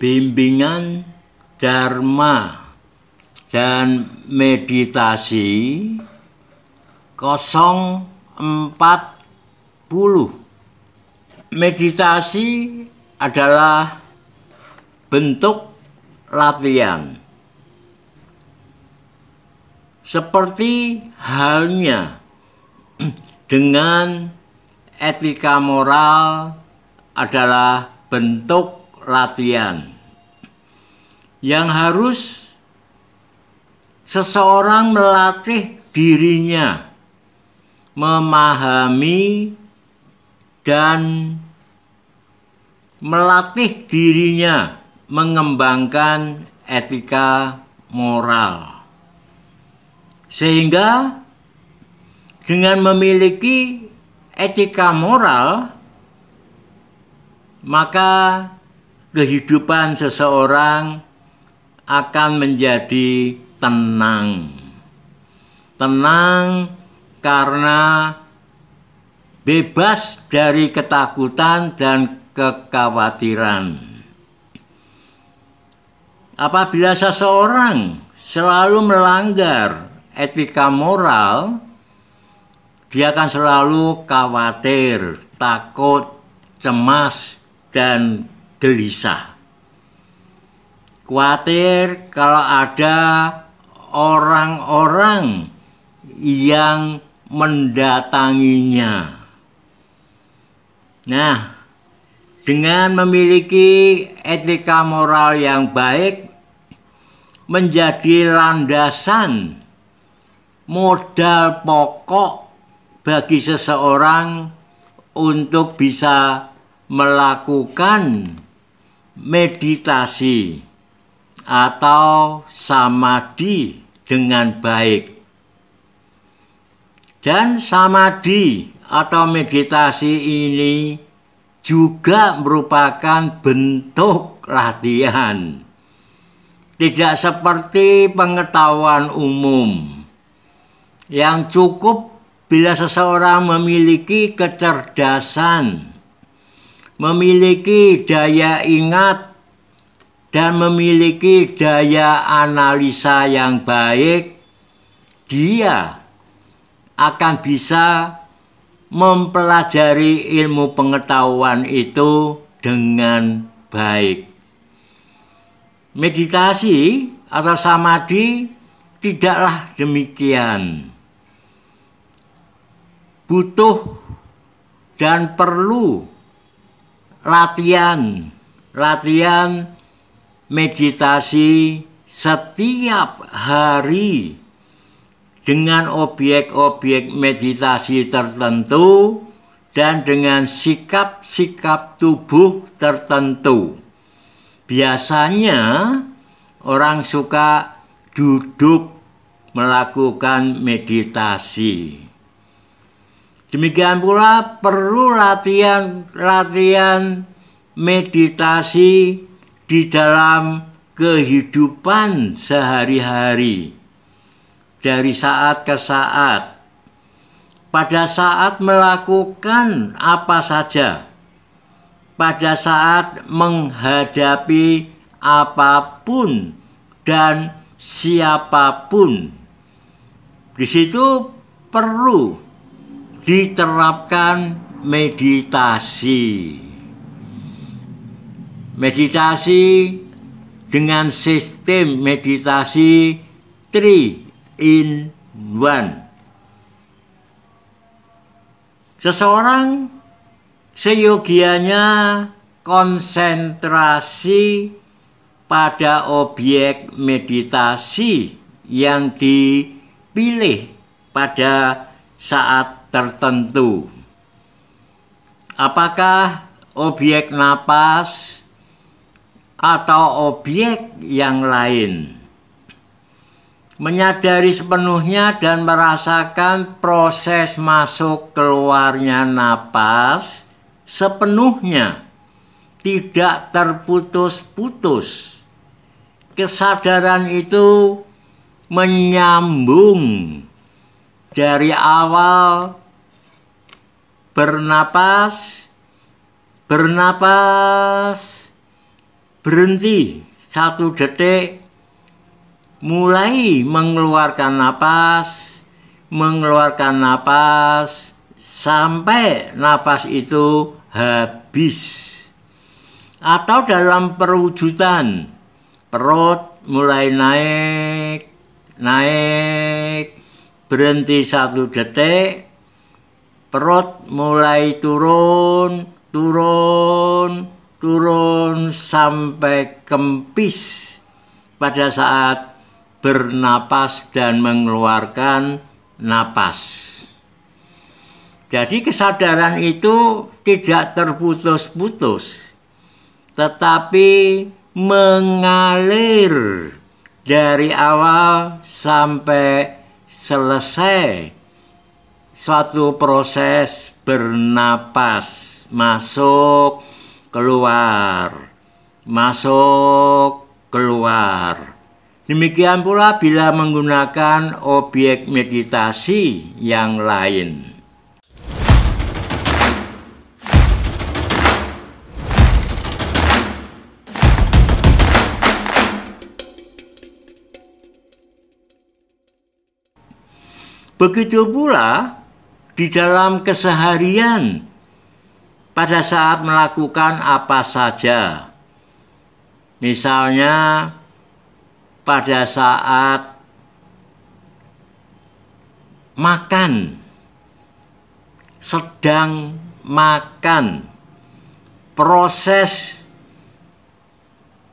bimbingan dharma dan meditasi 040 meditasi adalah bentuk latihan. Seperti halnya dengan etika moral adalah bentuk latihan yang harus seseorang melatih dirinya memahami dan melatih dirinya mengembangkan etika moral. Sehingga dengan memiliki etika moral maka kehidupan seseorang akan menjadi tenang. Tenang karena bebas dari ketakutan dan kekhawatiran. Apabila seseorang selalu melanggar etika moral, dia akan selalu khawatir, takut, cemas, dan gelisah. Khawatir kalau ada orang-orang yang mendatanginya. Nah, dengan memiliki etika moral yang baik menjadi landasan modal pokok bagi seseorang untuk bisa melakukan meditasi atau samadhi dengan baik. Dan samadhi atau meditasi ini juga merupakan bentuk latihan. Tidak seperti pengetahuan umum yang cukup bila seseorang memiliki kecerdasan, memiliki daya ingat, dan memiliki daya analisa yang baik, dia akan bisa mempelajari ilmu pengetahuan itu dengan baik. Meditasi atau samadhi tidaklah demikian. Butuh dan perlu latihan, latihan meditasi setiap hari dengan objek-objek meditasi tertentu dan dengan sikap-sikap tubuh tertentu. Biasanya orang suka duduk melakukan meditasi. Demikian pula perlu latihan-latihan meditasi di dalam kehidupan sehari-hari. Dari saat ke saat. Pada saat melakukan apa saja, pada saat menghadapi apa pun dan siapa pun, di situ perlu diterapkan meditasi. Meditasi dengan sistem meditasi 3 in one. Seseorang seyogianya konsentrasi pada objek meditasi yang dipilih pada saat tertentu. Apakah objek napas atau objek yang lain? menyadari sepenuhnya dan merasakan proses masuk keluarnya napas sepenuhnya tidak terputus-putus. Kesadaran itu menyambung dari awal bernapas, bernapas, berhenti satu detik, mulai mengeluarkan napas, mengeluarkan napas sampai napas itu habis. Atau dalam perwujudan perut mulai naik, naik, berhenti satu detik, perut mulai turun, turun, turun sampai kempis pada saat bernapas dan mengeluarkan napas. Jadi kesadaran itu tidak terputus-putus, tetapi mengalir dari awal sampai selesai suatu proses bernapas. Masuk keluar. Masuk keluar. Demikian pula bila menggunakan objek meditasi yang lain. Begitu pula di dalam keseharian pada saat melakukan apa saja. Misalnya pada saat makan, sedang makan, proses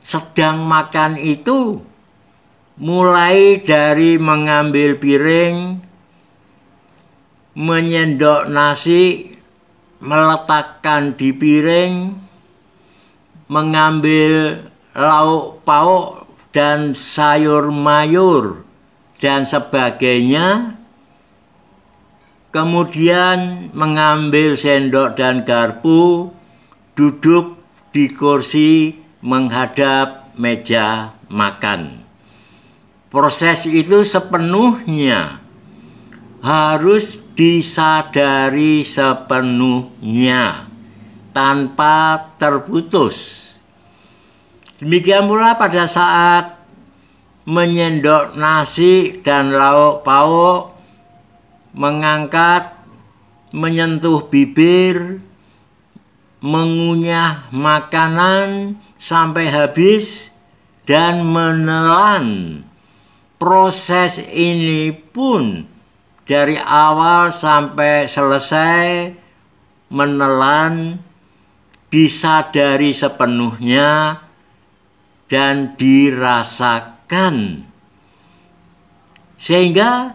sedang makan itu mulai dari mengambil piring, menyendok nasi, meletakkan di piring, mengambil lauk pauk dan sayur mayur dan sebagainya, kemudian mengambil sendok dan garpu, duduk di kursi menghadap meja makan. Proses itu sepenuhnya harus disadari sepenuhnya tanpa terputus. Demikian pula pada saat menyendok nasi dan lauk pauk, mengangkat, menyentuh bibir, mengunyah makanan sampai habis, dan menelan. Proses ini pun dari awal sampai selesai menelan disadari sepenuhnya dan dirasakan sehingga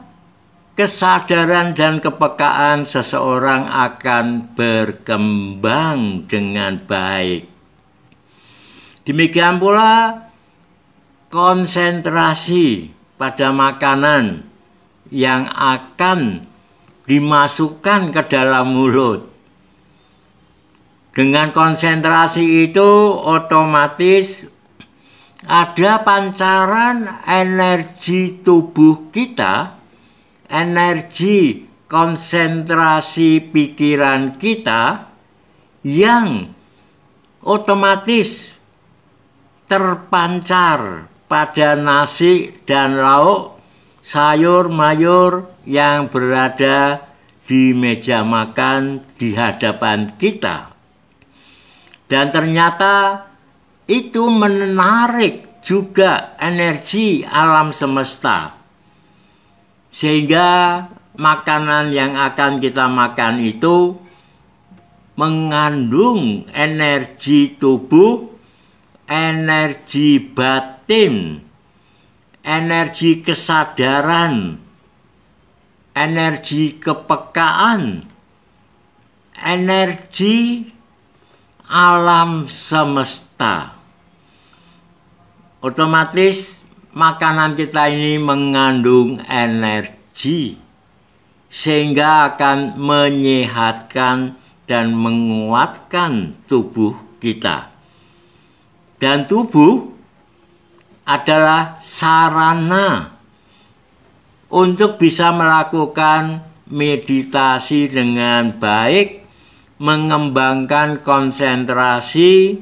kesadaran dan kepekaan seseorang akan berkembang dengan baik. Demikian pula konsentrasi pada makanan yang akan dimasukkan ke dalam mulut. Dengan konsentrasi itu otomatis ada pancaran energi tubuh kita, energi konsentrasi pikiran kita yang otomatis terpancar pada nasi dan lauk sayur mayur yang berada di meja makan di hadapan kita. Dan ternyata itu menarik juga energi alam semesta. Sehingga makanan yang akan kita makan itu mengandung energi tubuh, energi batin, energi kesadaran, energi kepekaan, energi alam semesta. Otomatis makanan kita ini mengandung energi sehingga akan menyehatkan dan menguatkan tubuh kita. Dan tubuh adalah sarana untuk bisa melakukan meditasi dengan baik, mengembangkan konsentrasi,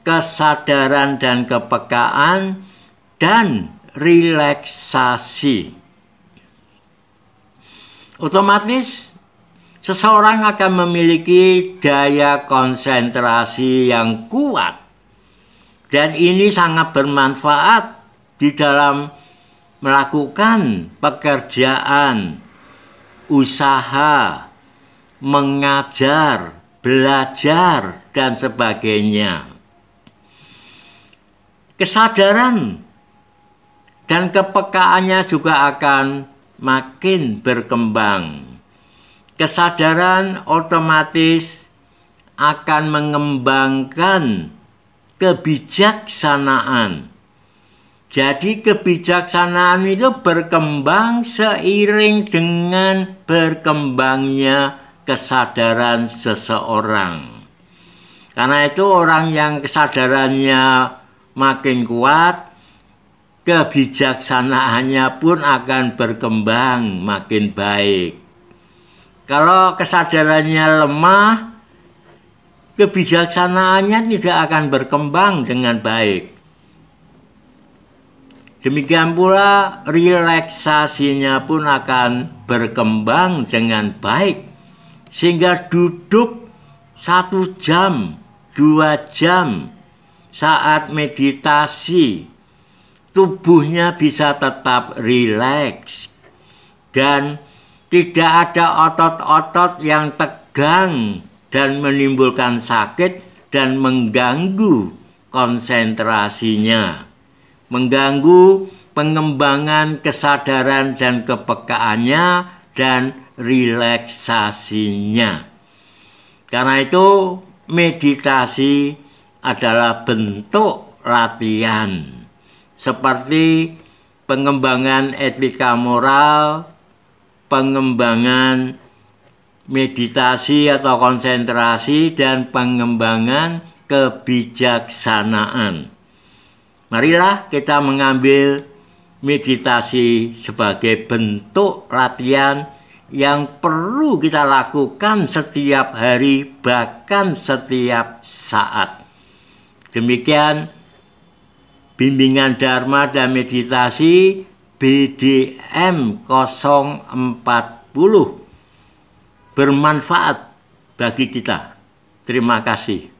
kesadaran dan kepekaan, dan relaksasi. Otomatis seseorang akan memiliki daya konsentrasi yang kuat dan ini sangat bermanfaat di dalam melakukan pekerjaan, usaha, mengajar, belajar, dan sebagainya. Kesadaran dan kepekaannya juga akan makin berkembang. Kesadaran otomatis akan mengembangkan kebijaksanaan. Jadi kebijaksanaan itu berkembang seiring dengan berkembangnya kesadaran seseorang. Karena itu orang yang kesadarannya makin kuat, kebijaksanaannya pun akan berkembang makin baik. Kalau kesadarannya lemah, kebijaksanaannya tidak akan berkembang dengan baik. Demikian pula relaksasinya pun akan berkembang dengan baik. Sehingga duduk satu jam, dua jam saat meditasi tubuhnya bisa tetap rileks dan tidak ada otot-otot yang tegang dan menimbulkan sakit dan mengganggu konsentrasinya, mengganggu pengembangan kesadaran dan kepekaannya dan relaksasinya. Karena itu meditasi adalah bentuk latihan seperti pengembangan etika moral, pengembangan meditasi atau konsentrasi dan pengembangan kebijaksanaan. Marilah kita mengambil meditasi sebagai bentuk latihan yang perlu kita lakukan setiap hari bahkan setiap saat. Demikian bimbingan Dharma dan meditasi BDM 040 bermanfaat bagi kita. Terima kasih.